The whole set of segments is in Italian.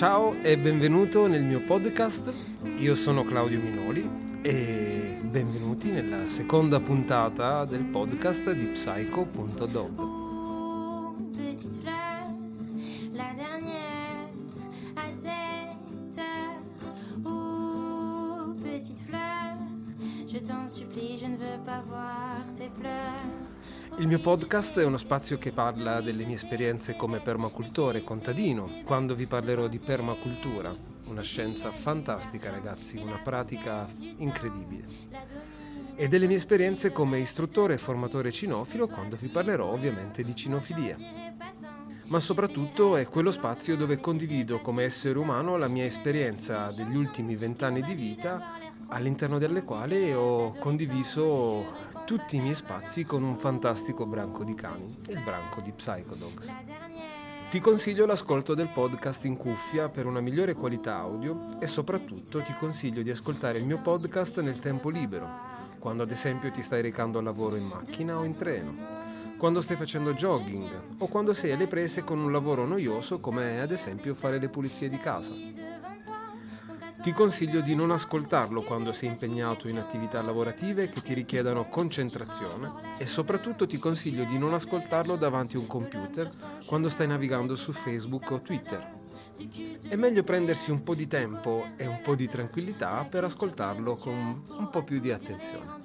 Ciao e benvenuto nel mio podcast. Io sono Claudio Minoli e benvenuti nella seconda puntata del podcast di Psycho.dog. mio podcast è uno spazio che parla delle mie esperienze come permacultore, contadino, quando vi parlerò di permacultura, una scienza fantastica ragazzi, una pratica incredibile. E delle mie esperienze come istruttore e formatore cinofilo, quando vi parlerò ovviamente di cinofilia. Ma soprattutto è quello spazio dove condivido come essere umano la mia esperienza degli ultimi vent'anni di vita, all'interno delle quali ho condiviso tutti i miei spazi con un fantastico branco di cani, il branco di Psychodogs. Ti consiglio l'ascolto del podcast in cuffia per una migliore qualità audio e soprattutto ti consiglio di ascoltare il mio podcast nel tempo libero, quando ad esempio ti stai recando al lavoro in macchina o in treno, quando stai facendo jogging o quando sei alle prese con un lavoro noioso come ad esempio fare le pulizie di casa. Ti consiglio di non ascoltarlo quando sei impegnato in attività lavorative che ti richiedano concentrazione e soprattutto ti consiglio di non ascoltarlo davanti a un computer quando stai navigando su Facebook o Twitter. È meglio prendersi un po' di tempo e un po' di tranquillità per ascoltarlo con un po' più di attenzione.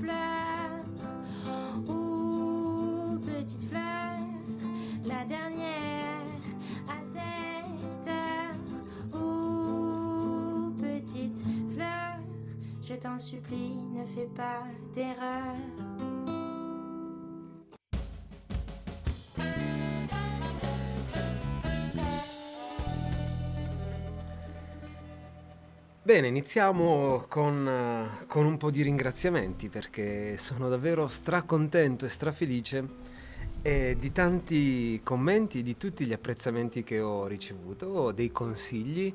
Pleurs. Ouh, petite fleur, la dernière à 7 heures. Ouh, petite fleur, je t'en supplie, ne fais pas d'erreur. Bene, iniziamo con, uh, con, un po' di ringraziamenti perché sono davvero stracontento e strafelice eh, di tanti commenti, di tutti gli apprezzamenti che ho ricevuto, dei consigli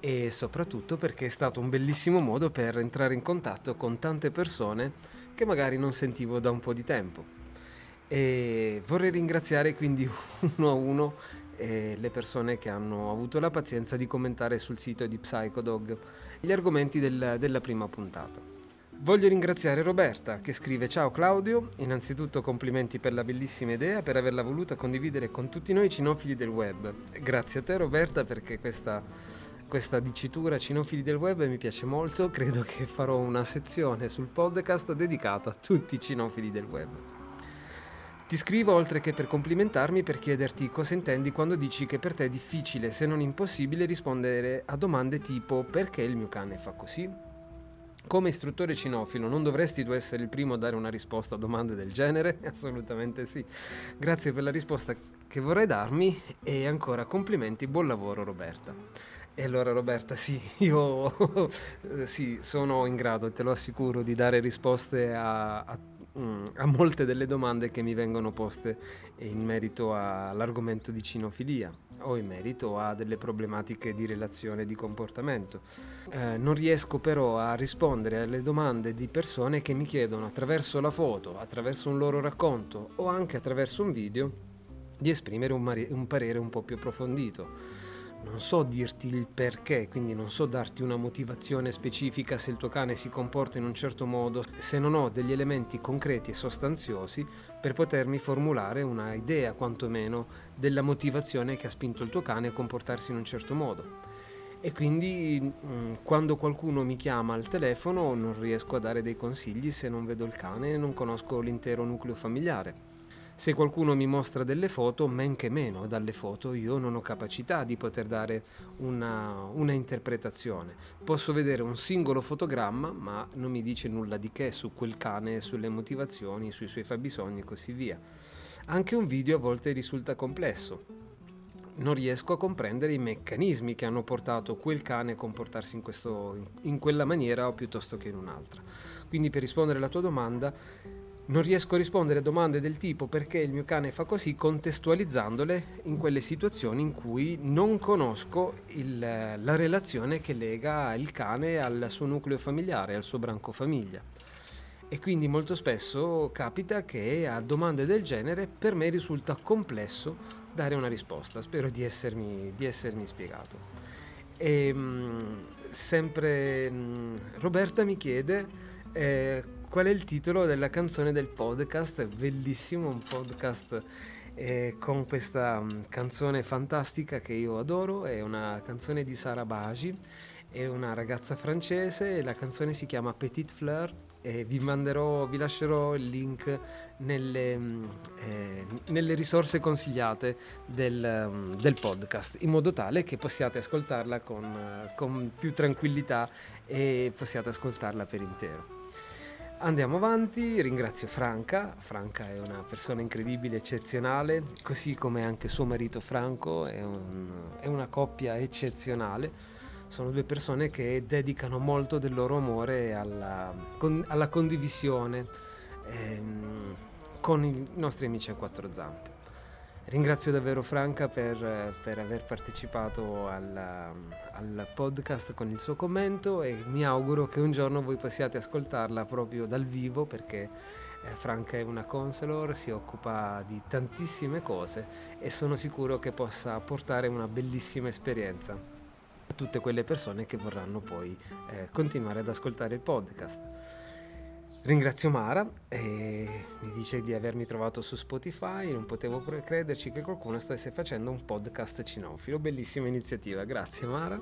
e soprattutto perché è stato un bellissimo modo per entrare in contatto con tante persone che magari non sentivo da un po' di tempo. E vorrei ringraziare quindi uno a uno e le persone che hanno avuto la pazienza di commentare sul sito di Psychodog gli argomenti del, della prima puntata. Voglio ringraziare Roberta che scrive Ciao Claudio, innanzitutto complimenti per la bellissima idea, per averla voluta condividere con tutti noi cinofili del web. Grazie a te Roberta perché questa, questa dicitura cinofili del web mi piace molto, credo che farò una sezione sul podcast dedicata a tutti i cinofili del web. Ti scrivo oltre che per complimentarmi per chiederti cosa intendi quando dici che per te è difficile, se non impossibile, rispondere a domande tipo perché il mio cane fa così? Come istruttore cinofilo non dovresti tu essere il primo a dare una risposta a domande del genere? Assolutamente sì. Grazie per la risposta che vorrei darmi e ancora complimenti, buon lavoro Roberta. E allora Roberta, sì, io sì, sono in grado, te lo assicuro, di dare risposte a, a Mm, a molte delle domande che mi vengono poste in merito all'argomento di cinofilia o in merito a delle problematiche di relazione e di comportamento. Eh, non riesco però a rispondere alle domande di persone che mi chiedono attraverso la foto, attraverso un loro racconto o anche attraverso un video di esprimere un, mari- un parere un po' più approfondito non so dirti il perché, quindi non so darti una motivazione specifica se il tuo cane si comporta in un certo modo, se non ho degli elementi concreti e sostanziosi per potermi formulare una idea quantomeno della motivazione che ha spinto il tuo cane a comportarsi in un certo modo. E quindi mm, quando qualcuno mi chiama al telefono non riesco a dare dei consigli se non vedo il cane e non conosco l'intero nucleo familiare. Se qualcuno mi mostra delle foto, men che meno dalle foto io non ho capacità di poter dare una, una interpretazione. Posso vedere un singolo fotogramma, ma non mi dice nulla di che su quel cane, sulle motivazioni, sui suoi fabbisogni e così via. Anche un video a volte risulta complesso. Non riesco a comprendere i meccanismi che hanno portato quel cane a comportarsi in, questo, in quella maniera o piuttosto che in un'altra. Quindi per rispondere alla tua domanda, non riesco a rispondere a domande del tipo perché il mio cane fa così contestualizzandole in quelle situazioni in cui non conosco il, la relazione che lega il cane al suo nucleo familiare, al suo branco famiglia. E quindi molto spesso capita che a domande del genere per me risulta complesso dare una risposta. Spero di essermi, di essermi spiegato. E, ehm, sempre mh, Roberta mi chiede eh, qual è il titolo della canzone del podcast, bellissimo, un podcast eh, con questa um, canzone fantastica che io adoro, è una canzone di Sara Bagi, è una ragazza francese, la canzone si chiama Petite Fleur e vi manderò, vi lascerò il link nelle, eh, nelle risorse consigliate del, um, del, podcast, in modo tale che possiate ascoltarla con, con più tranquillità e possiate ascoltarla per intero. Andiamo avanti, ringrazio Franca, Franca è una persona incredibile, eccezionale, così come anche suo marito Franco, è, un, è una coppia eccezionale, sono due persone che dedicano molto del loro amore alla, con, alla condivisione ehm, con i nostri amici a quattro zampe. Ringrazio davvero Franca per, per aver partecipato al, al, podcast con il suo commento e mi auguro che un giorno voi possiate ascoltarla proprio dal vivo perché eh, Franca è una counselor, si occupa di tantissime cose e sono sicuro che possa portare una bellissima esperienza a tutte quelle persone che vorranno poi eh, continuare ad ascoltare il podcast. Ringrazio Mara e mi dice di avermi trovato su Spotify, non potevo crederci che qualcuno stesse facendo un podcast cinofilo, bellissima iniziativa, grazie Mara.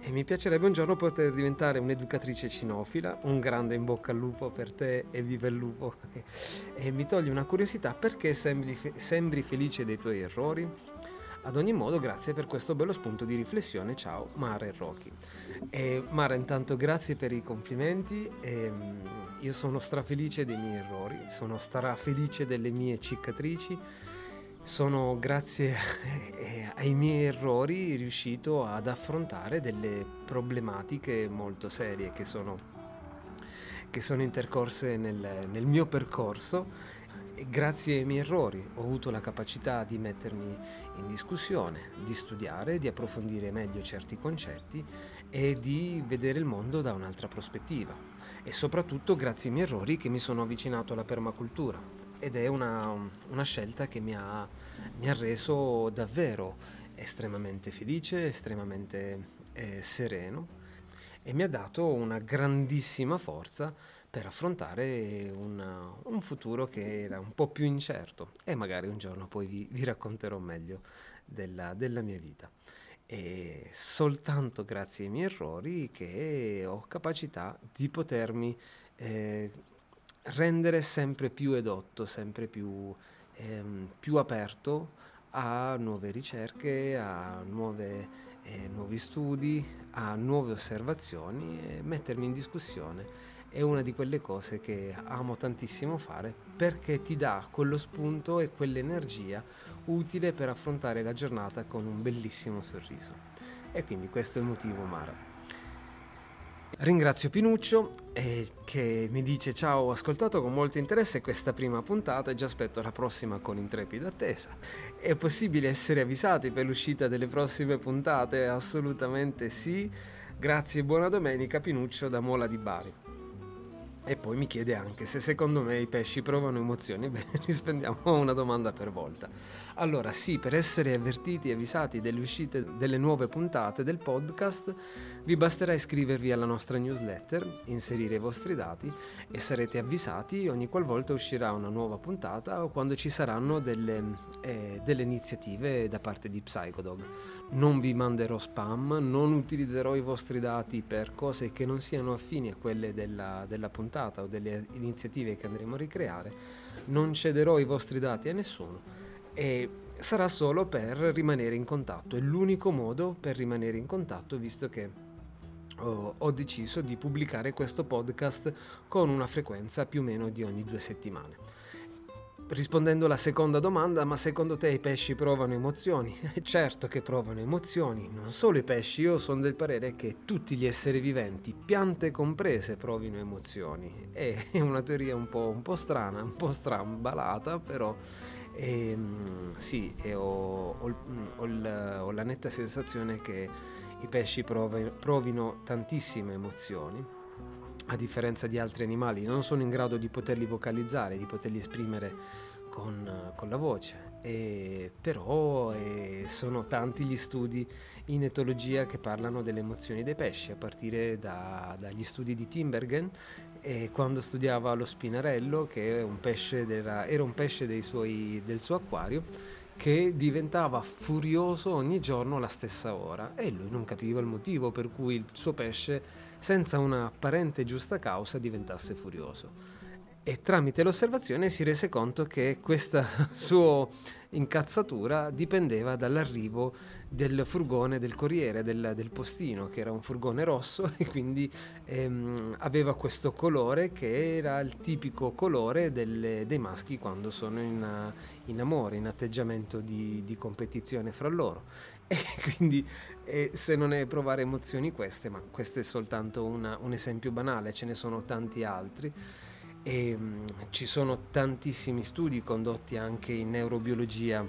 E mi piacerebbe un giorno poter diventare un'educatrice cinofila, un grande in bocca al lupo per te e viva il lupo. E mi toglie una curiosità. Perché sembri, sembri felice dei tuoi errori? Ad ogni modo, grazie per questo bello spunto di riflessione. Ciao, Mara e Rocky. E Mara, intanto grazie per i complimenti. E, um, io sono strafelice dei miei errori, sono strafelice delle mie cicatrici. Sono grazie ai miei errori riuscito ad affrontare delle problematiche molto serie che sono, che sono intercorse nel, nel mio percorso grazie ai miei errori ho avuto la capacità di mettermi in discussione, di studiare, di approfondire meglio certi concetti e di vedere il mondo da un'altra prospettiva. E soprattutto grazie ai miei errori che mi sono avvicinato alla permacultura. Ed è una, una scelta che mi ha, mi ha, reso davvero estremamente felice, estremamente eh, sereno e mi ha dato una grandissima forza per affrontare una, un futuro che era un po' più incerto e magari un giorno poi vi, vi racconterò meglio della, della, mia vita. E soltanto grazie ai miei errori che ho capacità di potermi eh, rendere sempre più edotto, sempre più, ehm, più, aperto a nuove ricerche, a nuove, eh, nuovi studi, a nuove osservazioni e mettermi in discussione è una di quelle cose che amo tantissimo fare perché ti dà quello spunto e quell'energia utile per affrontare la giornata con un bellissimo sorriso. E quindi questo è il motivo, Mara. Ringrazio Pinuccio eh, che mi dice ciao, ho ascoltato con molto interesse questa prima puntata e già aspetto la prossima con intrepida attesa. È possibile essere avvisati per l'uscita delle prossime puntate? Assolutamente sì. Grazie e buona domenica Pinuccio da Mola di Bari. E poi mi chiede anche se secondo me i pesci provano emozioni. Beh, rispondiamo a una domanda per volta. Allora, sì, per essere avvertiti e avvisati delle uscite delle nuove puntate del podcast, vi basterà iscrivervi alla nostra newsletter, inserire i vostri dati e sarete avvisati ogni qualvolta uscirà una nuova puntata o quando ci saranno delle, eh, delle iniziative da parte di Psychodog. Non vi manderò spam, non utilizzerò i vostri dati per cose che non siano affini a quelle della, della puntata o delle iniziative che andremo a ricreare. Non cederò i vostri dati a nessuno e sarà solo per rimanere in contatto. È l'unico modo per rimanere in contatto visto che ho deciso di pubblicare questo podcast con una frequenza più o meno di ogni due settimane. rispondendo alla seconda domanda, ma secondo te i pesci provano emozioni? certo che provano emozioni, non solo i pesci, io sono del parere che tutti gli esseri viventi, piante comprese, provino emozioni. È una teoria un po', un po strana, un po' strambalata, però ehm, sì, ho, ho, ho, ho, la netta sensazione che i pesci provino, provino tantissime emozioni a differenza di altri animali, non sono in grado di poterli vocalizzare, di poterli esprimere con, con la voce. E, però eh, sono tanti gli studi in etologia che parlano delle emozioni dei pesci, a partire da, dagli studi di Timbergen, e quando studiava lo spinarello, che un della, era un pesce suoi, del suo acquario, che diventava furioso ogni giorno alla stessa ora e lui non capiva il motivo per cui il suo pesce senza una apparente giusta causa diventasse furioso. E tramite l'osservazione si rese conto che questa sua incazzatura dipendeva dall'arrivo del furgone del corriere, del, del postino, che era un furgone rosso e quindi ehm, aveva questo colore che era il tipico colore delle, dei maschi quando sono in, in amore, in atteggiamento di, di competizione fra loro. E quindi e se non è provare emozioni queste, ma questo è soltanto una, un esempio banale, ce ne sono tanti altri. E, um, ci sono tantissimi studi condotti anche in neurobiologia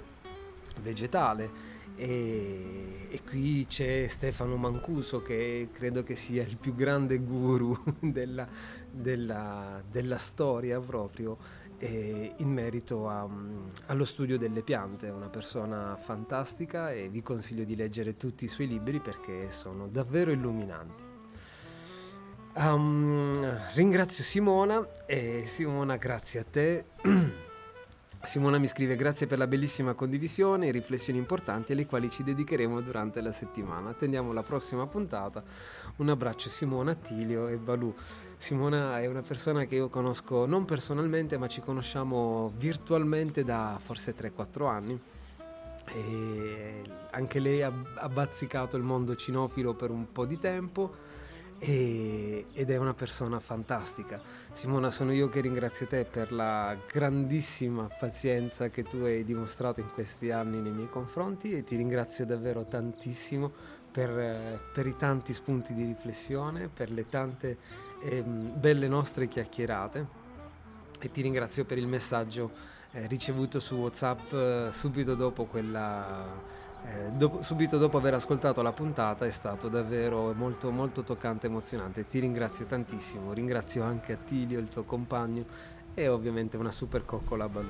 vegetale e, e, qui c'è Stefano Mancuso che credo che sia il più grande guru della, della, della storia proprio eh, in merito a, allo studio delle piante. Una persona fantastica e vi consiglio di leggere tutti i suoi libri perché sono davvero illuminanti. Um, ringrazio Simona e Simona grazie a te. Simona mi scrive grazie per la bellissima condivisione e riflessioni importanti alle quali ci dedicheremo durante la settimana. Attendiamo la prossima puntata. Un abbraccio Simona, Attilio e Balù. Simona è una persona che io conosco non personalmente ma ci conosciamo virtualmente da forse 3-4 anni. E anche lei ha bazzicato il mondo cinofilo per un po' di tempo e, ed è una persona fantastica. Simona, sono io che ringrazio te per la grandissima pazienza che tu hai dimostrato in questi anni nei miei confronti e ti ringrazio davvero tantissimo per, per i tanti spunti di riflessione, per le tante eh, belle nostre chiacchierate e ti ringrazio per il messaggio eh, ricevuto su WhatsApp eh, subito dopo quella eh, dopo, subito dopo aver ascoltato la puntata è stato davvero molto, molto toccante e emozionante. Ti ringrazio tantissimo, ringrazio anche Attilio, il tuo compagno e ovviamente una super coccola Balù.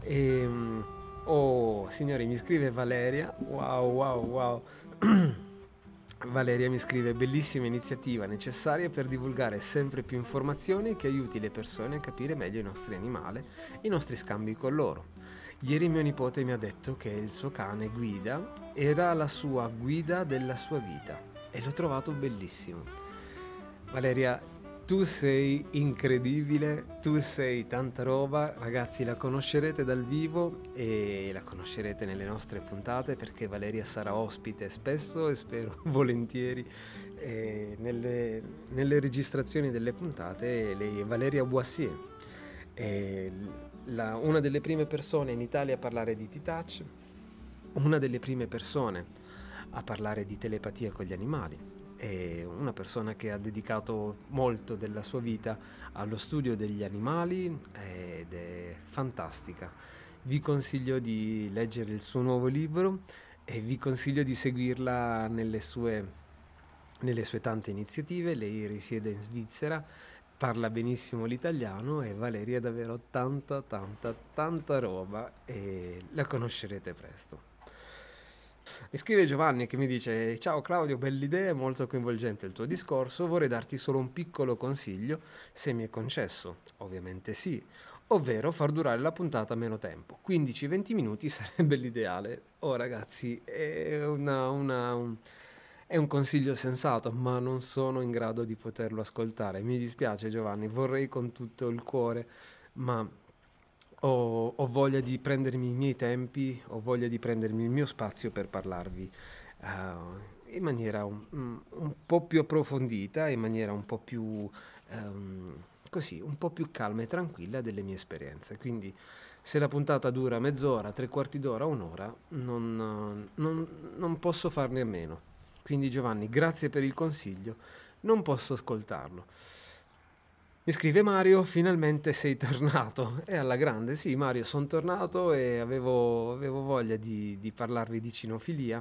E, ehm, oh, signori, mi scrive Valeria, wow, wow, wow. Valeria mi scrive bellissima iniziativa necessaria per divulgare sempre più informazioni che aiuti le persone a capire meglio i nostri animali i nostri scambi con loro. Ieri mio nipote mi ha detto che il suo cane guida era la sua guida della sua vita e l'ho trovato bellissimo. Valeria, tu sei incredibile, tu sei tanta roba, ragazzi la conoscerete dal vivo e la conoscerete nelle nostre puntate perché Valeria sarà ospite spesso e spero volentieri eh, nelle, nelle, registrazioni delle puntate. Lei è Valeria Boissier. La, una delle prime persone in Italia a parlare di T-Touch, una delle prime persone a parlare di telepatia con gli animali, è una persona che ha dedicato molto della sua vita allo studio degli animali ed è fantastica. Vi consiglio di leggere il suo nuovo libro e vi consiglio di seguirla nelle sue, nelle sue tante iniziative. Lei risiede in Svizzera parla benissimo l'italiano e Valeria è davvero tanta, tanta, tanta roba e la conoscerete presto. Mi scrive Giovanni che mi dice ciao Claudio, bell'idea, molto coinvolgente il tuo discorso, vorrei darti solo un piccolo consiglio se mi è concesso, ovviamente sì, ovvero far durare la puntata meno tempo, 15-20 minuti sarebbe l'ideale. Oh ragazzi, è una... una un è un consiglio sensato, ma non sono in grado di poterlo ascoltare. Mi dispiace Giovanni, vorrei con tutto il cuore, ma ho, ho voglia di prendermi i miei tempi, ho voglia di prendermi il mio spazio per parlarvi uh, in maniera un, un, po' più approfondita, in maniera un po' più um, così, un po' più calma e tranquilla delle mie esperienze. Quindi Se la puntata dura mezz'ora, tre quarti d'ora, un'ora, non, non, non posso farne a meno. Quindi Giovanni, grazie per il consiglio, non posso ascoltarlo. Mi scrive Mario, finalmente sei tornato. E alla grande, sì Mario, sono tornato e avevo, avevo voglia di, di, parlarvi di cinofilia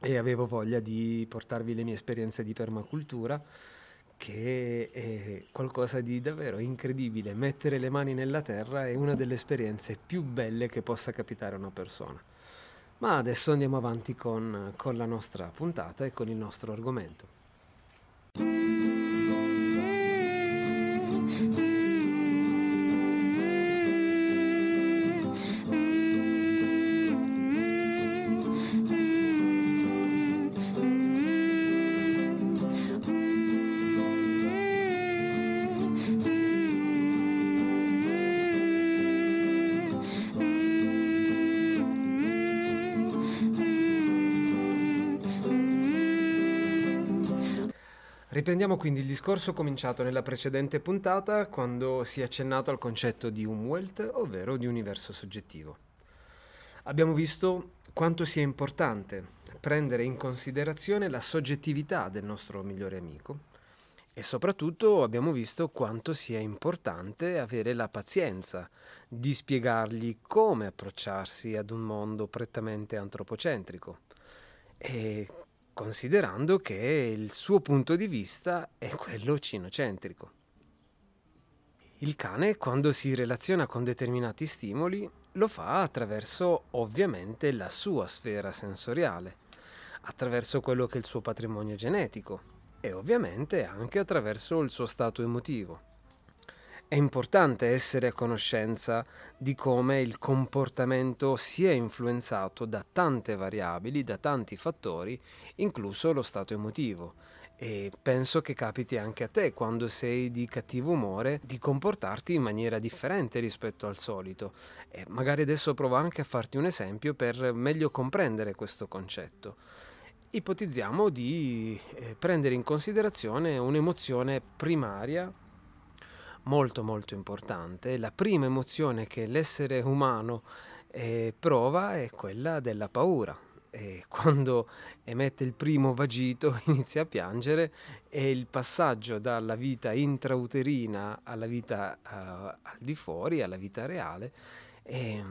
e avevo voglia di portarvi le mie esperienze di permacultura, che è qualcosa di davvero incredibile. Mettere le mani nella terra è una delle esperienze più belle che possa capitare a una persona. Ma adesso andiamo avanti con, con la nostra puntata e con il nostro argomento. Riprendiamo quindi il discorso cominciato nella precedente puntata quando si è accennato al concetto di Umwelt, ovvero di universo soggettivo. Abbiamo visto quanto sia importante prendere in considerazione la soggettività del nostro migliore amico e soprattutto abbiamo visto quanto sia importante avere la pazienza di spiegargli come approcciarsi ad un mondo prettamente antropocentrico e considerando che il suo punto di vista è quello cinocentrico. Il cane, quando si relaziona con determinati stimoli, lo fa attraverso ovviamente la sua sfera sensoriale, attraverso quello che è il suo patrimonio genetico e ovviamente anche attraverso il suo stato emotivo. È importante essere a conoscenza di come il comportamento sia influenzato da tante variabili, da tanti fattori, incluso lo stato emotivo. E penso che capiti anche a te quando sei di cattivo umore di comportarti in maniera differente rispetto al solito. E magari adesso provo anche a farti un esempio per meglio comprendere questo concetto. Ipotizziamo di eh, prendere in considerazione un'emozione primaria molto molto importante. La prima emozione che l'essere umano eh, prova è quella della paura. E quando emette il primo vagito inizia a piangere e il passaggio dalla vita intrauterina alla vita uh, al di fuori, alla vita reale, eh,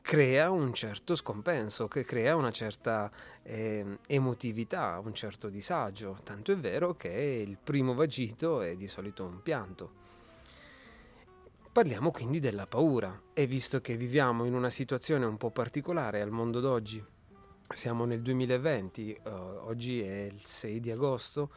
crea un certo scompenso, che crea una certa eh, emotività, un certo disagio, tanto è vero che il primo vagito è di solito un pianto. Parliamo quindi della paura e visto che viviamo in una situazione un po' particolare al mondo d'oggi, siamo nel 2020, uh, eh, oggi è il 6 di agosto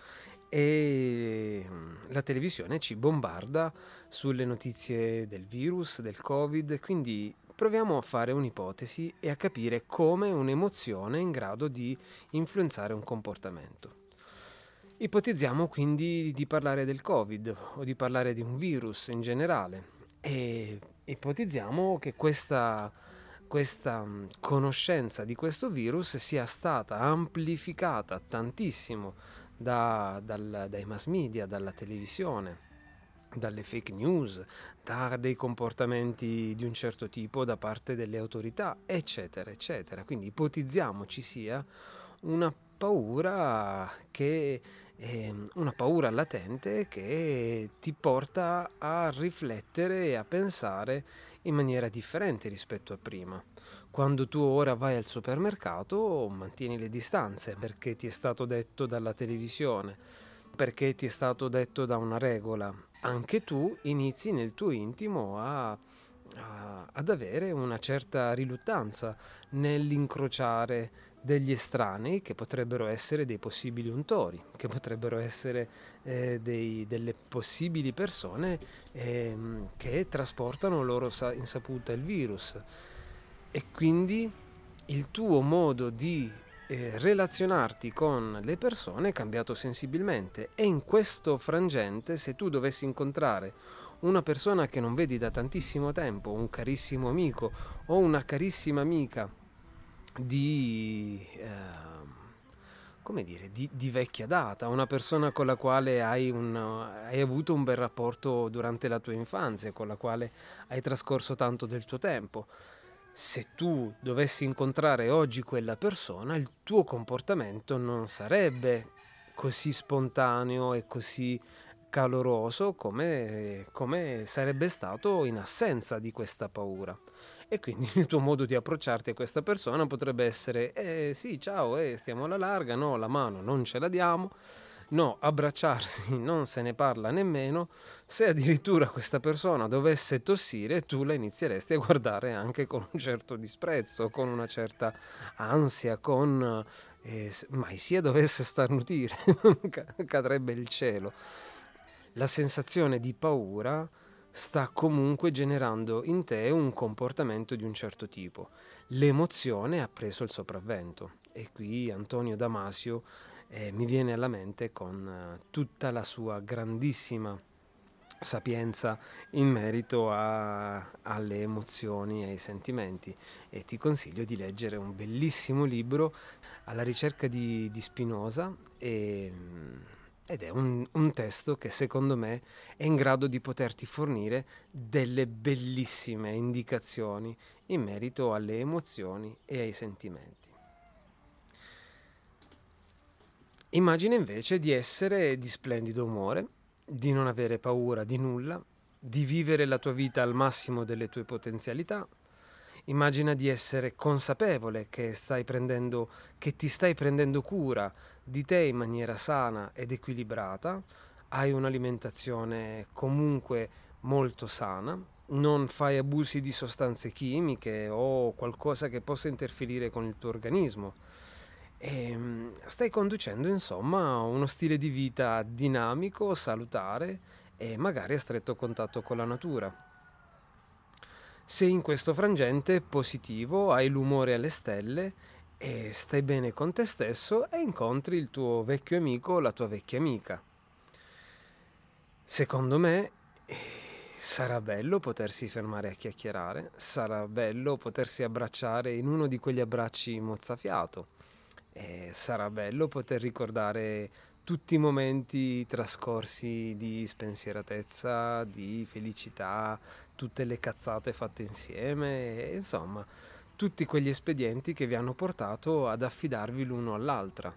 e mm, la televisione ci bombarda sulle notizie del virus, del covid, quindi proviamo a fare un'ipotesi e a capire come un'emozione è in grado di influenzare un comportamento. Ipotizziamo quindi di parlare del covid o di parlare di un virus in generale e ipotizziamo che questa, questa mm, conoscenza di questo virus sia stata amplificata tantissimo da, dal, dai mass media, dalla televisione, dalle fake news, da dei comportamenti di un certo tipo da parte delle autorità, eccetera, eccetera. Quindi ipotizziamo ci sia una paura che una paura latente che ti porta a riflettere e a pensare in maniera differente rispetto a prima. Quando tu ora vai al supermercato mantieni le distanze perché ti è stato detto dalla televisione, perché ti è stato detto da una regola. Anche tu inizi nel tuo intimo a, a, ad avere una certa riluttanza nell'incrociare degli estranei che potrebbero essere dei possibili untori, che potrebbero essere eh, dei, delle possibili persone eh, che trasportano loro sa- insaputa il virus. E quindi il tuo modo di eh, relazionarti con le persone è cambiato sensibilmente e in questo frangente se tu dovessi incontrare una persona che non vedi da tantissimo tempo, un carissimo amico o una carissima amica di, eh, come dire, di, di, vecchia data, una persona con la quale hai, un, hai, avuto un bel rapporto durante la tua infanzia, con la quale hai trascorso tanto del tuo tempo. Se tu dovessi incontrare oggi quella persona, il tuo comportamento non sarebbe così spontaneo e così caloroso come, come sarebbe stato in assenza di questa paura e quindi il tuo modo di approcciarti a questa persona potrebbe essere eh sì ciao eh, stiamo alla larga no la mano non ce la diamo. No abbracciarsi non se ne parla nemmeno. Se addirittura questa persona dovesse tossire tu la inizieresti a guardare anche con un certo disprezzo con una certa ansia con eh, mai sia dovesse starnutire cadrebbe il cielo. La sensazione di paura sta comunque generando in te un comportamento di un certo tipo. L'emozione ha preso il sopravvento e qui Antonio Damasio eh, mi viene alla mente con eh, tutta la sua grandissima sapienza in merito a, alle emozioni e ai sentimenti e ti consiglio di leggere un bellissimo libro alla ricerca di, di Spinoza e ed è un, un, testo che secondo me è in grado di poterti fornire delle bellissime indicazioni in merito alle emozioni e ai sentimenti. Immagina invece di essere di splendido umore, di non avere paura di nulla, di vivere la tua vita al massimo delle tue potenzialità. Immagina di essere consapevole che, stai prendendo, che ti stai prendendo cura di te in maniera sana ed equilibrata, hai un'alimentazione comunque molto sana, non fai abusi di sostanze chimiche o qualcosa che possa interferire con il tuo organismo. E ehm, stai conducendo insomma uno stile di vita dinamico, salutare e magari a stretto contatto con la natura. Se in questo frangente positivo hai l'umore alle stelle e stai bene con te stesso e incontri il tuo vecchio amico o la tua vecchia amica. Secondo me sarà bello potersi fermare a chiacchierare, sarà bello potersi abbracciare in uno di quegli abbracci mozzafiato, e sarà bello poter ricordare tutti i momenti trascorsi di spensieratezza, di felicità, tutte le cazzate fatte insieme, insomma tutti quegli espedienti che vi hanno portato ad affidarvi l'uno all'altra.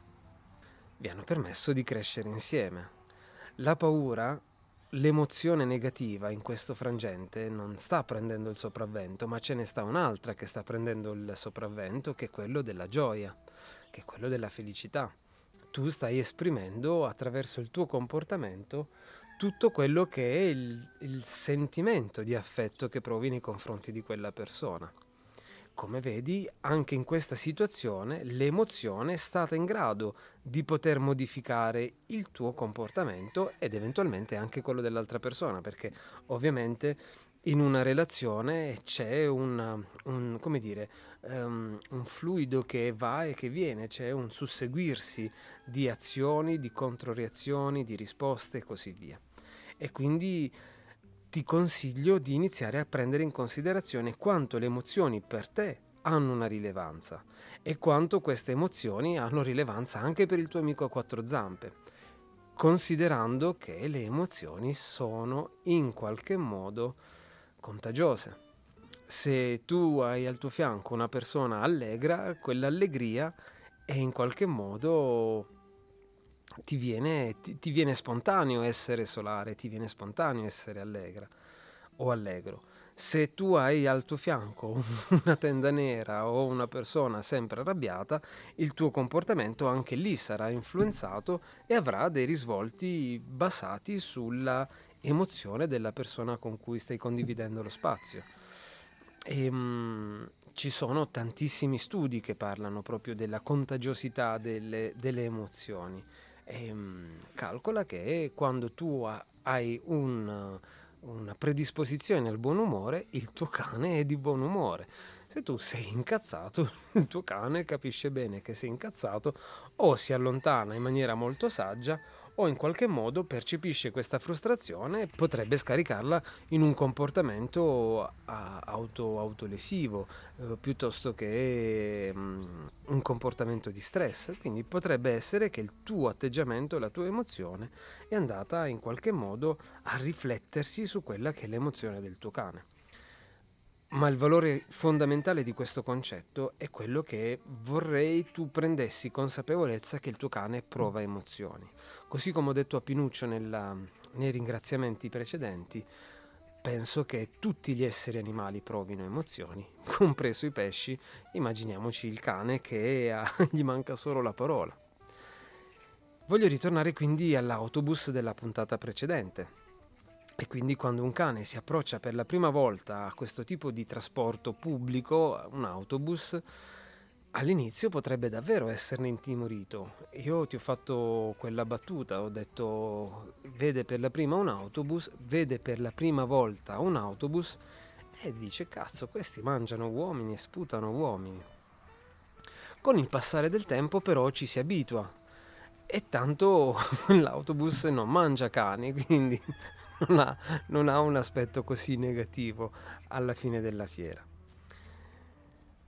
Vi hanno permesso di crescere insieme. La paura, l'emozione negativa in questo frangente non sta prendendo il sopravvento, ma ce ne sta un'altra che sta prendendo il sopravvento, che è quello della gioia, che è quello della felicità. Tu stai esprimendo attraverso il tuo comportamento tutto quello che è il, il sentimento di affetto che provi nei confronti di quella persona come vedi, anche in questa situazione l'emozione è stata in grado di poter modificare il tuo comportamento ed eventualmente anche quello dell'altra persona, perché ovviamente in una relazione c'è una, un, dire, um, un fluido che va e che viene, c'è un susseguirsi di azioni, di controreazioni, di risposte e così via. E quindi ti consiglio di iniziare a prendere in considerazione quanto le emozioni per te hanno una rilevanza e quanto queste emozioni hanno rilevanza anche per il tuo amico a quattro zampe, considerando che le emozioni sono in qualche modo contagiose. Se tu hai al tuo fianco una persona allegra, quell'allegria è in qualche modo ti viene, ti, ti viene spontaneo essere solare, ti viene spontaneo essere allegra o allegro. Se tu hai al tuo fianco una tenda nera o una persona sempre arrabbiata, il tuo comportamento anche lì sarà influenzato e avrà dei risvolti basati sulla emozione della persona con cui stai condividendo lo spazio. E, um, ci sono tantissimi studi che parlano proprio della contagiosità delle, delle emozioni. E, um, calcola che quando tu hai un, una predisposizione al buon umore, il tuo cane è di buon umore. Se tu sei incazzato, il tuo cane capisce bene che sei incazzato o si allontana in maniera molto saggia o in qualche modo percepisce questa frustrazione e potrebbe scaricarla in un comportamento auto, autolesivo eh, piuttosto che um, un comportamento di stress. Quindi potrebbe essere che il tuo atteggiamento, la tua emozione è andata in qualche modo a riflettersi su quella che è l'emozione del tuo cane. Ma il valore fondamentale di questo concetto è quello che vorrei tu prendessi consapevolezza che il tuo cane prova emozioni. Così come ho detto a Pinuccio nella, nei ringraziamenti precedenti, penso che tutti gli esseri animali provino emozioni, compreso i pesci, immaginiamoci il cane che ha, gli manca solo la parola. Voglio ritornare quindi all'autobus della puntata precedente e quindi quando un cane si approccia per la prima volta a questo tipo di trasporto pubblico, un autobus, all'inizio potrebbe davvero esserne intimorito. Io ti ho fatto quella battuta, ho detto vede per la prima un autobus, vede per la prima volta un autobus e dice cazzo questi mangiano uomini e sputano uomini. Con il passare del tempo però ci si abitua e tanto l'autobus non mangia cani, quindi non ha, non ha un aspetto così negativo alla fine della fiera.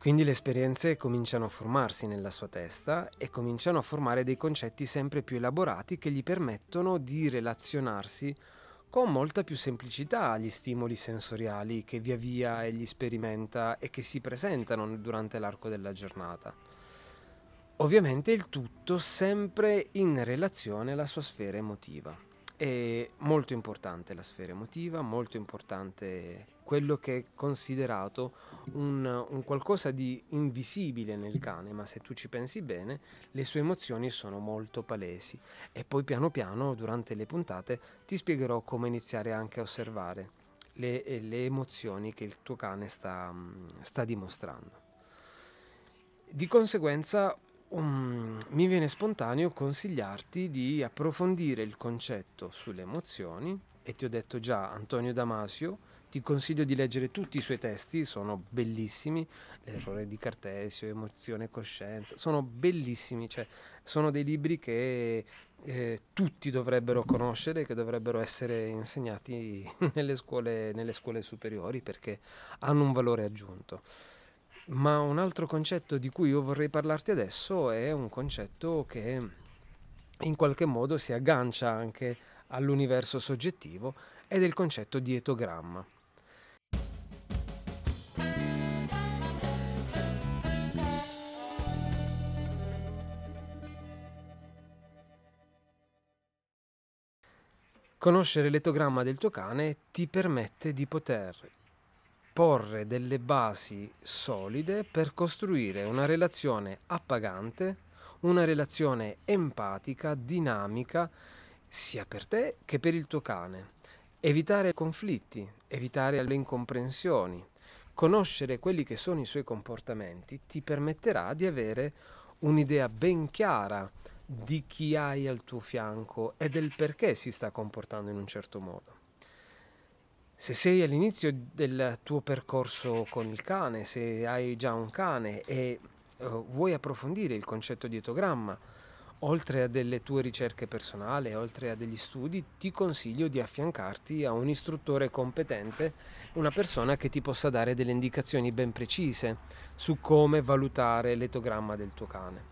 Quindi le esperienze cominciano a formarsi nella sua testa e cominciano a formare dei concetti sempre più elaborati che gli permettono di relazionarsi con molta più semplicità agli stimoli sensoriali che via via egli sperimenta e che si presentano durante l'arco della giornata. Ovviamente il tutto sempre in relazione alla sua sfera emotiva. È molto importante la sfera emotiva, molto importante quello che è considerato un, un, qualcosa di invisibile nel cane, ma se tu ci pensi bene, le sue emozioni sono molto palesi. E poi piano piano, durante le puntate, ti spiegherò come iniziare anche a osservare le, le emozioni che il tuo cane sta, sta dimostrando. Di conseguenza Um, mi viene spontaneo consigliarti di approfondire il concetto sulle emozioni e ti ho detto già Antonio Damasio, ti consiglio di leggere tutti i suoi testi, sono bellissimi, l'errore di Cartesio, emozione e coscienza, sono bellissimi, cioè sono dei libri che eh, tutti dovrebbero conoscere, che dovrebbero essere insegnati nelle scuole, nelle scuole superiori perché hanno un valore aggiunto. Ma un altro concetto di cui io vorrei parlarti adesso è un concetto che in qualche modo si aggancia anche all'universo soggettivo ed è il concetto di etogramma. Conoscere l'etogramma del tuo cane ti permette di poter porre delle basi solide per costruire una relazione appagante, una relazione empatica, dinamica, sia per te che per il tuo cane. Evitare conflitti, evitare le incomprensioni, conoscere quelli che sono i suoi comportamenti ti permetterà di avere un'idea ben chiara di chi hai al tuo fianco e del perché si sta comportando in un certo modo. Se sei all'inizio del tuo percorso con il cane, se hai già un cane e uh, vuoi approfondire il concetto di etogramma, oltre a delle tue ricerche personali, oltre a degli studi, ti consiglio di affiancarti a un istruttore competente, una persona che ti possa dare delle indicazioni ben precise su come valutare l'etogramma del tuo cane.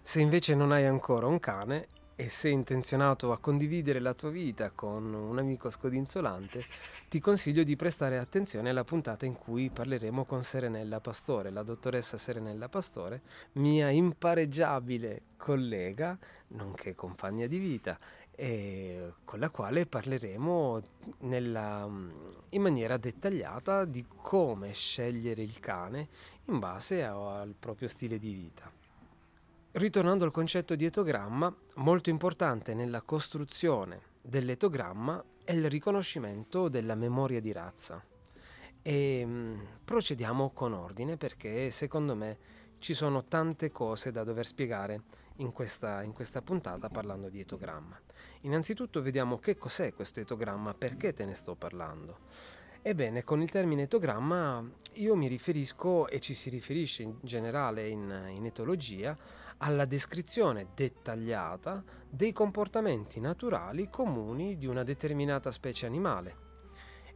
Se invece non hai ancora un cane, e sei intenzionato a condividere la tua vita con un amico scodinzolante, ti consiglio di prestare attenzione alla puntata in cui parleremo con Serenella Pastore, la dottoressa Serenella Pastore, mia impareggiabile collega, nonché compagna di vita, con la quale parleremo nella, in maniera dettagliata di come scegliere il cane in base al proprio stile di vita. Ritornando al concetto di etogramma, molto importante nella costruzione dell'etogramma è il riconoscimento della memoria di razza. E mm, procediamo con ordine perché secondo me ci sono tante cose da dover spiegare in questa, in questa puntata parlando di etogramma. Innanzitutto vediamo che cos'è questo etogramma, perché te ne sto parlando. Ebbene, con il termine etogramma io mi riferisco, e ci si riferisce in generale in, in etologia, alla descrizione dettagliata dei comportamenti naturali comuni di una determinata specie animale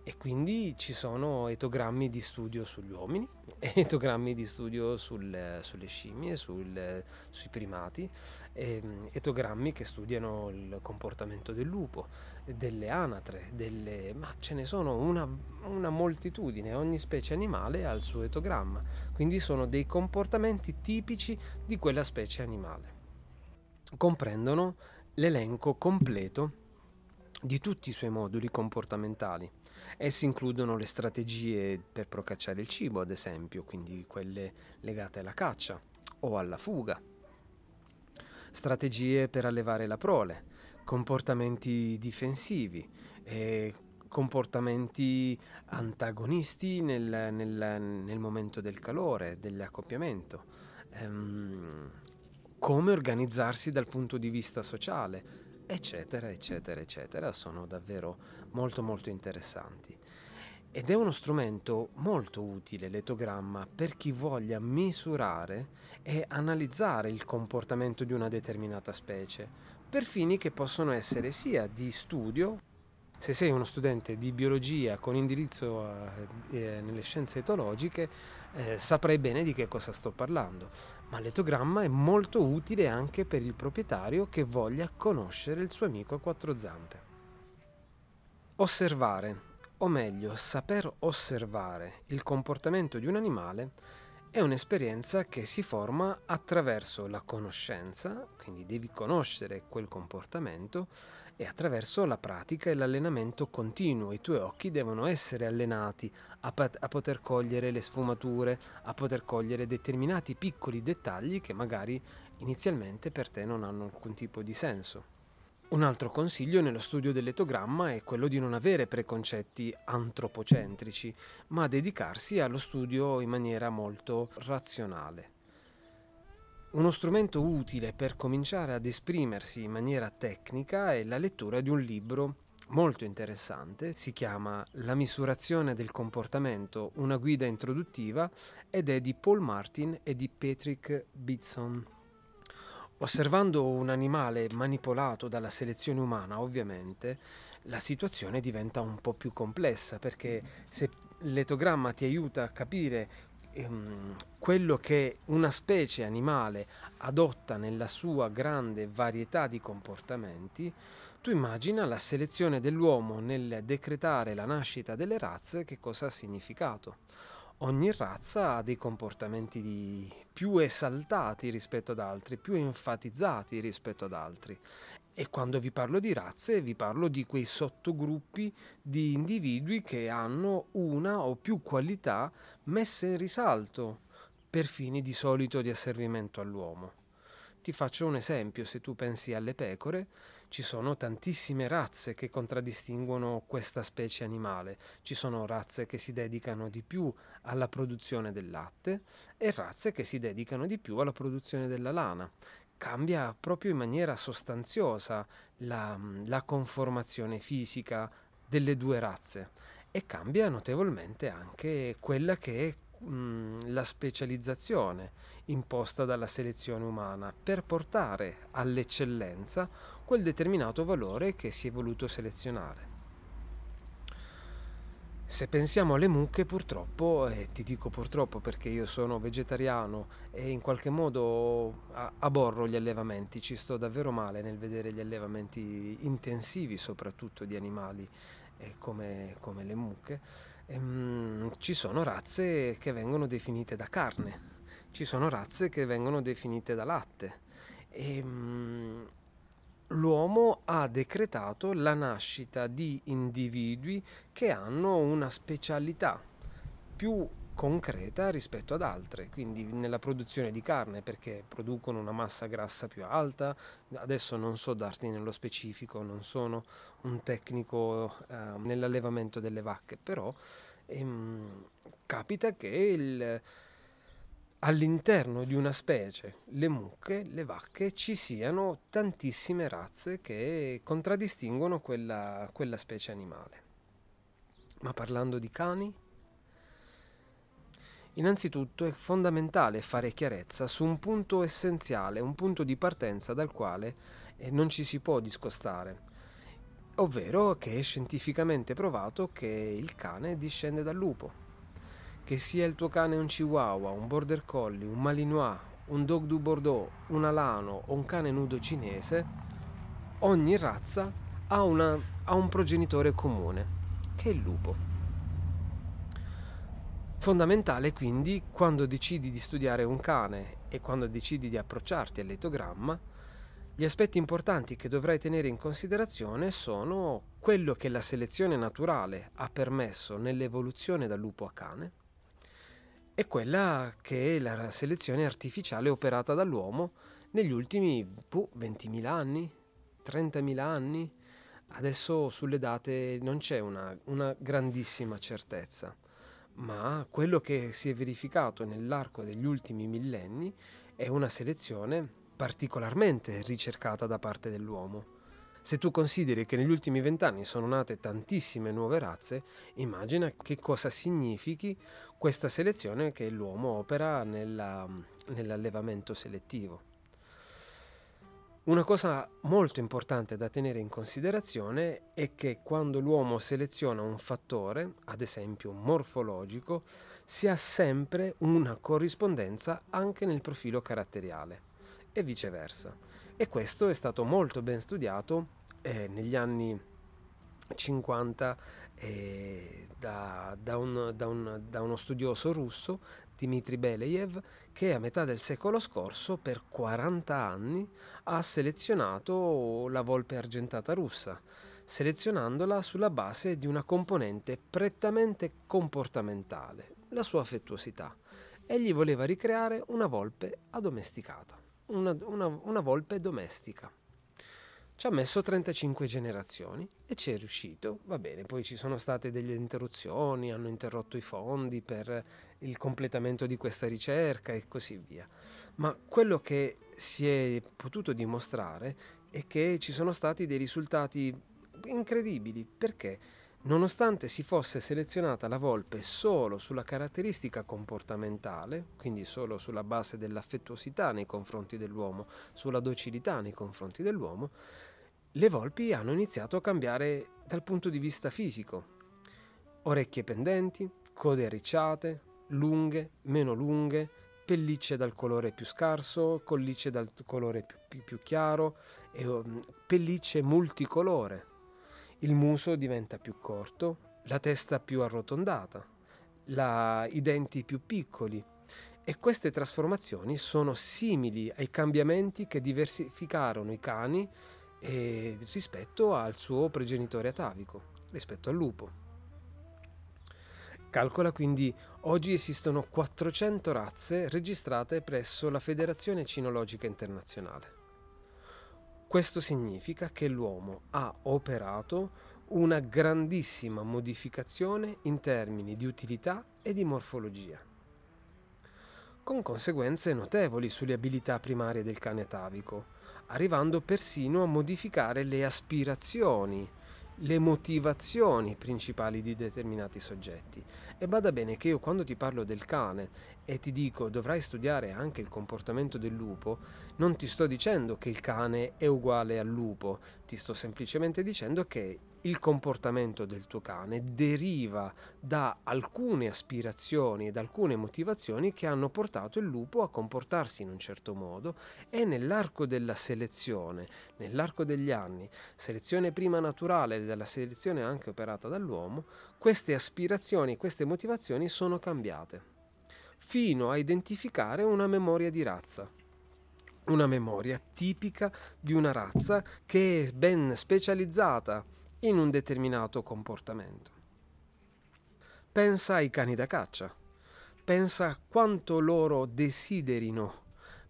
e quindi ci sono etogrammi di studio sugli uomini, etogrammi di studio sul, sulle scimmie, sul, sui primati, ehm, etogrammi che studiano il comportamento del lupo, delle anatre, delle... ma ce ne sono una, una moltitudine, ogni specie animale ha il suo etogramma, quindi sono dei comportamenti tipici di quella specie animale. Comprendono l'elenco completo di tutti i suoi moduli comportamentali Essi includono le strategie per procacciare il cibo, ad esempio, quindi quelle legate alla caccia o alla fuga, strategie per allevare la prole, comportamenti difensivi, e comportamenti antagonisti nel, nel, nel, momento del calore, dell'accoppiamento, ehm, come organizzarsi dal punto di vista sociale, eccetera, eccetera, eccetera, sono davvero molto molto interessanti. Ed è uno strumento molto utile l'etogramma per chi voglia misurare e analizzare il comportamento di una determinata specie, per fini che possono essere sia di studio se sei uno studente di biologia con indirizzo eh, eh, nelle scienze etologiche, eh, saprai bene di che cosa sto parlando, ma l'etogramma è molto utile anche per il proprietario che voglia conoscere il suo amico a quattro zampe. Osservare, o meglio, saper osservare il comportamento di un animale è un'esperienza che si forma attraverso la conoscenza, quindi devi conoscere quel comportamento, e attraverso la pratica e l'allenamento continuo. I tuoi occhi devono essere allenati a, pat- a, poter cogliere le sfumature, a poter cogliere determinati piccoli dettagli che magari inizialmente per te non hanno alcun tipo di senso. Un altro consiglio nello studio dell'etogramma è quello di non avere preconcetti antropocentrici, ma dedicarsi allo studio in maniera molto razionale. Uno strumento utile per cominciare ad esprimersi in maniera tecnica è la lettura di un libro molto interessante, si chiama La misurazione del comportamento, una guida introduttiva ed è di Paul Martin e di Patrick Bitson. Osservando un animale manipolato dalla selezione umana, ovviamente, la situazione diventa un po' più complessa perché se l'etogramma ti aiuta a capire ehm, quello che una specie animale adotta nella sua grande varietà di comportamenti, tu immagina la selezione dell'uomo nel decretare la nascita delle razze che cosa ha significato. Ogni razza ha dei comportamenti più esaltati rispetto ad altri, più enfatizzati rispetto ad altri e quando vi parlo di razze, vi parlo di quei sottogruppi di individui che hanno una o più qualità messe in risalto per fini di solito di asservimento all'uomo. Ti faccio un esempio, se tu pensi alle pecore, ci sono tantissime razze che contraddistinguono questa specie animale. Ci sono razze che si dedicano di più alla produzione del latte e razze che si dedicano di più alla produzione della lana cambia proprio in maniera sostanziosa la, la conformazione fisica delle due razze e cambia notevolmente anche quella che è la specializzazione imposta dalla selezione umana per portare all'eccellenza quel determinato valore che si è voluto selezionare. Se pensiamo alle mucche, purtroppo, e ti dico purtroppo perché io sono vegetariano e in qualche modo aborro gli allevamenti, ci sto davvero male nel vedere gli allevamenti intensivi, soprattutto di animali eh, come, come, le mucche, ehm, ci sono razze che vengono definite da carne, ci sono razze che vengono definite da latte. E, ehm, l'uomo ha decretato la nascita di individui che hanno una specialità più concreta rispetto ad altre, quindi nella produzione di carne perché producono una massa grassa più alta, adesso non so darti nello specifico, non sono un tecnico eh, nell'allevamento delle vacche, però ehm, capita che il, all'interno di una specie, le mucche, le vacche, ci siano tantissime razze che contraddistinguono quella, quella specie animale. Ma parlando di cani, innanzitutto è fondamentale fare chiarezza su un punto essenziale, un punto di partenza dal quale eh, non ci si può discostare, ovvero che è scientificamente provato che il cane discende dal lupo. Che sia il tuo cane un chihuahua, un border collie, un malinois, un dog du Bordeaux, un alano o un cane nudo cinese, ogni razza ha, una, ha un progenitore comune, che è il lupo. Fondamentale quindi quando decidi di studiare un cane e quando decidi di approcciarti all'etogramma, gli aspetti importanti che dovrai tenere in considerazione sono quello che la selezione naturale ha permesso nell'evoluzione dal lupo a cane e quella che è la selezione artificiale operata dall'uomo negli ultimi puh, 20.000 anni, 30.000 anni. Adesso sulle date non c'è una, una grandissima certezza, ma quello che si è verificato nell'arco degli ultimi millenni è una selezione particolarmente ricercata da parte dell'uomo. Se tu consideri che negli ultimi vent'anni sono nate tantissime nuove razze, immagina che cosa significhi questa selezione che l'uomo opera nella, nell'allevamento selettivo. Una cosa molto importante da tenere in considerazione è che quando l'uomo seleziona un fattore, ad esempio morfologico, si ha sempre una corrispondenza anche nel profilo caratteriale e viceversa. E questo è stato molto ben studiato eh, negli anni 50 eh, da, da, un, da, un, da, uno studioso russo, Dmitry Beleyev, che a metà del secolo scorso per 40 anni ha selezionato la volpe argentata russa, selezionandola sulla base di una componente prettamente comportamentale, la sua affettuosità. Egli voleva ricreare una volpe addomesticata, una, una, una volpe domestica. Ci ha messo 35 generazioni e ci è riuscito. Va bene, poi ci sono state delle interruzioni, hanno interrotto i fondi per il completamento di questa ricerca e così via. Ma quello che si è potuto dimostrare è che ci sono stati dei risultati incredibili perché Nonostante si fosse selezionata la volpe solo sulla caratteristica comportamentale, quindi solo sulla base dell'affettuosità nei confronti dell'uomo, sulla docilità nei confronti dell'uomo, le volpi hanno iniziato a cambiare dal punto di vista fisico. Orecchie pendenti, code arricciate, lunghe, meno lunghe, pellicce dal colore più scarso, collicce dal colore più, più, più chiaro, e, um, pellicce multicolore. Il muso diventa più corto, la testa più arrotondata, la, i denti più piccoli, e queste trasformazioni sono simili ai cambiamenti che diversificarono i cani e rispetto al suo progenitore atavico, rispetto al lupo. Calcola quindi oggi esistono 400 razze registrate presso la Federazione Cinologica Internazionale. Questo significa che l'uomo ha operato una grandissima modificazione in termini di utilità e di morfologia, con conseguenze notevoli sulle abilità primarie del cane atavico, arrivando persino a modificare le aspirazioni, le motivazioni principali di determinati soggetti. E bada bene che io quando ti parlo del cane e ti dico dovrai studiare anche il comportamento del lupo, non ti sto dicendo che il cane è uguale al lupo, ti sto semplicemente dicendo che il comportamento del tuo cane deriva da alcune aspirazioni e da alcune motivazioni che hanno portato il lupo a comportarsi in un certo modo e nell'arco della selezione, nell'arco degli anni, selezione prima naturale e della selezione anche operata dall'uomo, queste aspirazioni, queste motivazioni sono cambiate fino a identificare una memoria di razza una memoria tipica di una razza che è ben specializzata in un determinato comportamento. Pensa ai cani da caccia, pensa a quanto loro desiderino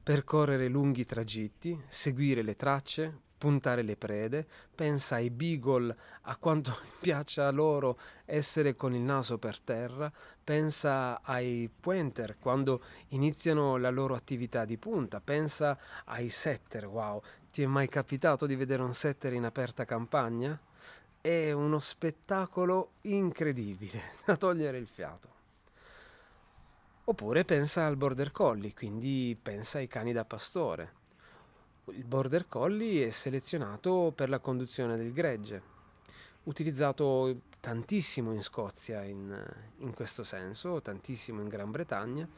percorrere lunghi tragitti, seguire le tracce, puntare le prede, pensa ai beagle, a quanto piaccia loro essere con il naso per terra, pensa ai pointer quando iniziano la loro attività di punta, pensa ai setter, wow, ti è mai capitato di vedere un setter in aperta campagna? È uno spettacolo incredibile, da togliere il fiato. Oppure pensa al border collie, quindi pensa ai cani da pastore. Il border collie è selezionato per la conduzione del gregge, utilizzato tantissimo in Scozia in, in questo senso, tantissimo in Gran Bretagna,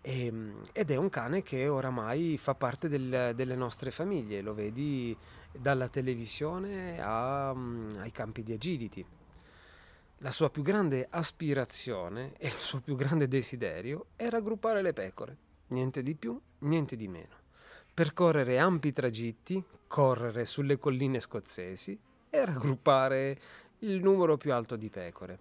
e, ehm, ed è un cane che oramai fa parte del, delle nostre famiglie, lo vedi dalla televisione a, ai campi di agility la sua più grande aspirazione e il suo più grande desiderio era raggruppare le pecore, niente di più, niente di meno. Percorrere ampi tragitti, correre sulle colline scozzesi e raggruppare il numero più alto di pecore.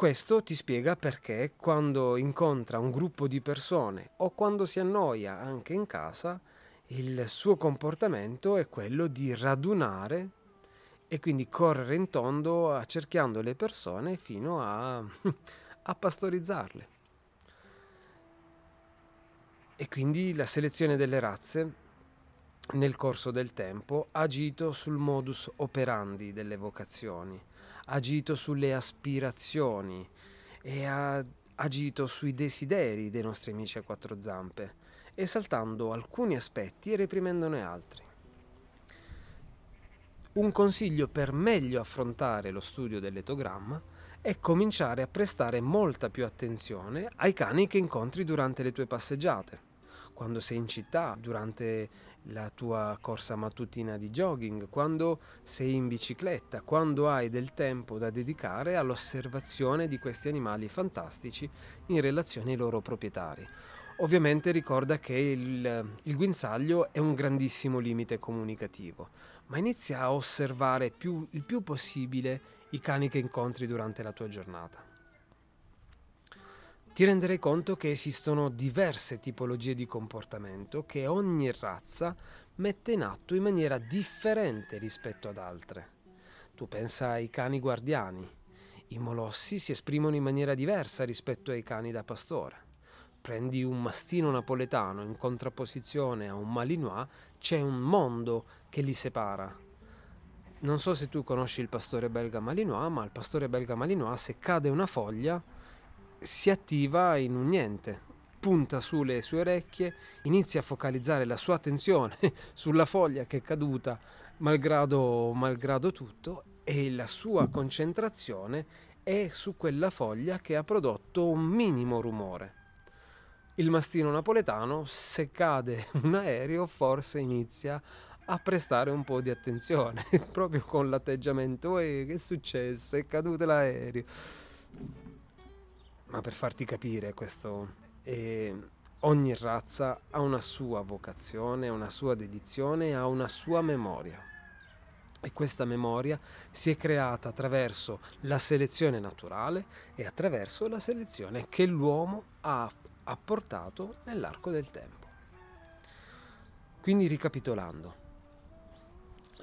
Questo ti spiega perché quando incontra un gruppo di persone o quando si annoia anche in casa, il suo comportamento è quello di radunare e quindi correre in tondo accerchiando le persone fino a, a pastorizzarle. E quindi la selezione delle razze nel corso del tempo ha agito sul modus operandi delle vocazioni, agito sulle aspirazioni e ha agito sui desideri dei nostri amici a quattro zampe, esaltando alcuni aspetti e reprimendone altri. Un consiglio per meglio affrontare lo studio dell'etogramma è cominciare a prestare molta più attenzione ai cani che incontri durante le tue passeggiate, quando sei in città, durante la tua corsa mattutina di jogging, quando sei in bicicletta, quando hai del tempo da dedicare all'osservazione di questi animali fantastici in relazione ai loro proprietari. Ovviamente ricorda che il, il guinzaglio è un grandissimo limite comunicativo, ma inizia a osservare più, il più possibile i cani che incontri durante la tua giornata. Ti renderai conto che esistono diverse tipologie di comportamento che ogni razza mette in atto in maniera differente rispetto ad altre. Tu pensa ai cani guardiani. I molossi si esprimono in maniera diversa rispetto ai cani da pastore. Prendi un mastino napoletano in contrapposizione a un malinois, c'è un mondo che li separa. Non so se tu conosci il pastore belga malinois, ma il pastore belga malinois se cade una foglia si attiva in un niente, punta sulle sue orecchie, inizia a focalizzare la sua attenzione sulla foglia che è caduta, malgrado, malgrado tutto, e la sua concentrazione è su quella foglia che ha prodotto un minimo rumore. Il mastino napoletano, se cade un aereo, forse inizia a prestare un po' di attenzione, proprio con l'atteggiamento, e che è successo? È caduto l'aereo. Ma per farti capire questo, eh, ogni razza ha una sua vocazione, una sua dedizione, ha una sua memoria. E questa memoria si è creata attraverso la selezione naturale e attraverso la selezione che l'uomo ha apportato nell'arco del tempo. Quindi ricapitolando,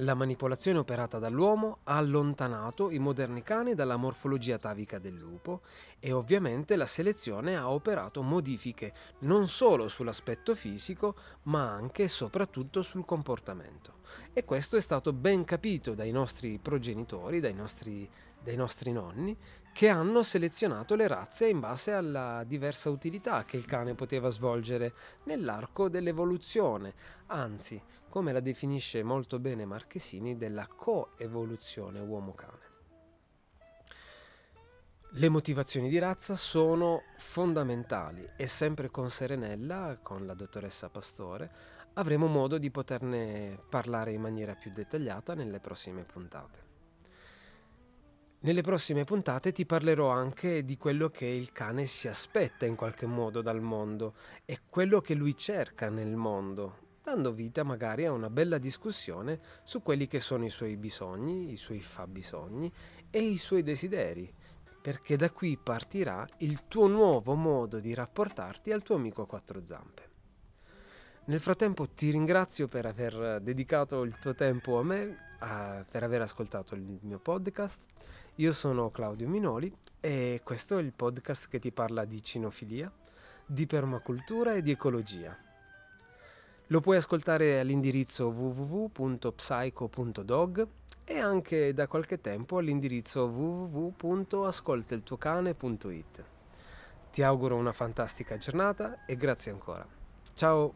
la manipolazione operata dall'uomo ha allontanato i moderni cani dalla morfologia atavica del lupo e ovviamente la selezione ha operato modifiche non solo sull'aspetto fisico ma anche e soprattutto sul comportamento. E questo è stato ben capito dai nostri progenitori, dai nostri, dai nostri nonni, che hanno selezionato le razze in base alla diversa utilità che il cane poteva svolgere nell'arco dell'evoluzione, anzi come la definisce molto bene Marchesini, della coevoluzione uomo-cane. Le motivazioni di razza sono fondamentali e sempre con Serenella, con la dottoressa Pastore, avremo modo di poterne parlare in maniera più dettagliata nelle prossime puntate. Nelle prossime puntate ti parlerò anche di quello che il cane si aspetta in qualche modo dal mondo e quello che lui cerca nel mondo, dando vita magari a una bella discussione su quelli che sono i suoi bisogni, i suoi fabbisogni e i suoi desideri, perché da qui partirà il tuo nuovo modo di rapportarti al tuo amico a quattro zampe. Nel frattempo ti ringrazio per aver dedicato il tuo tempo a me, a, per aver ascoltato il mio podcast. Io sono Claudio Minoli e questo è il podcast che ti parla di cinofilia, di permacultura e di ecologia. Lo puoi ascoltare all'indirizzo www.psycho.dog e anche da qualche tempo all'indirizzo www.ascolteltuocane.it. Ti auguro una fantastica giornata e grazie ancora. Ciao!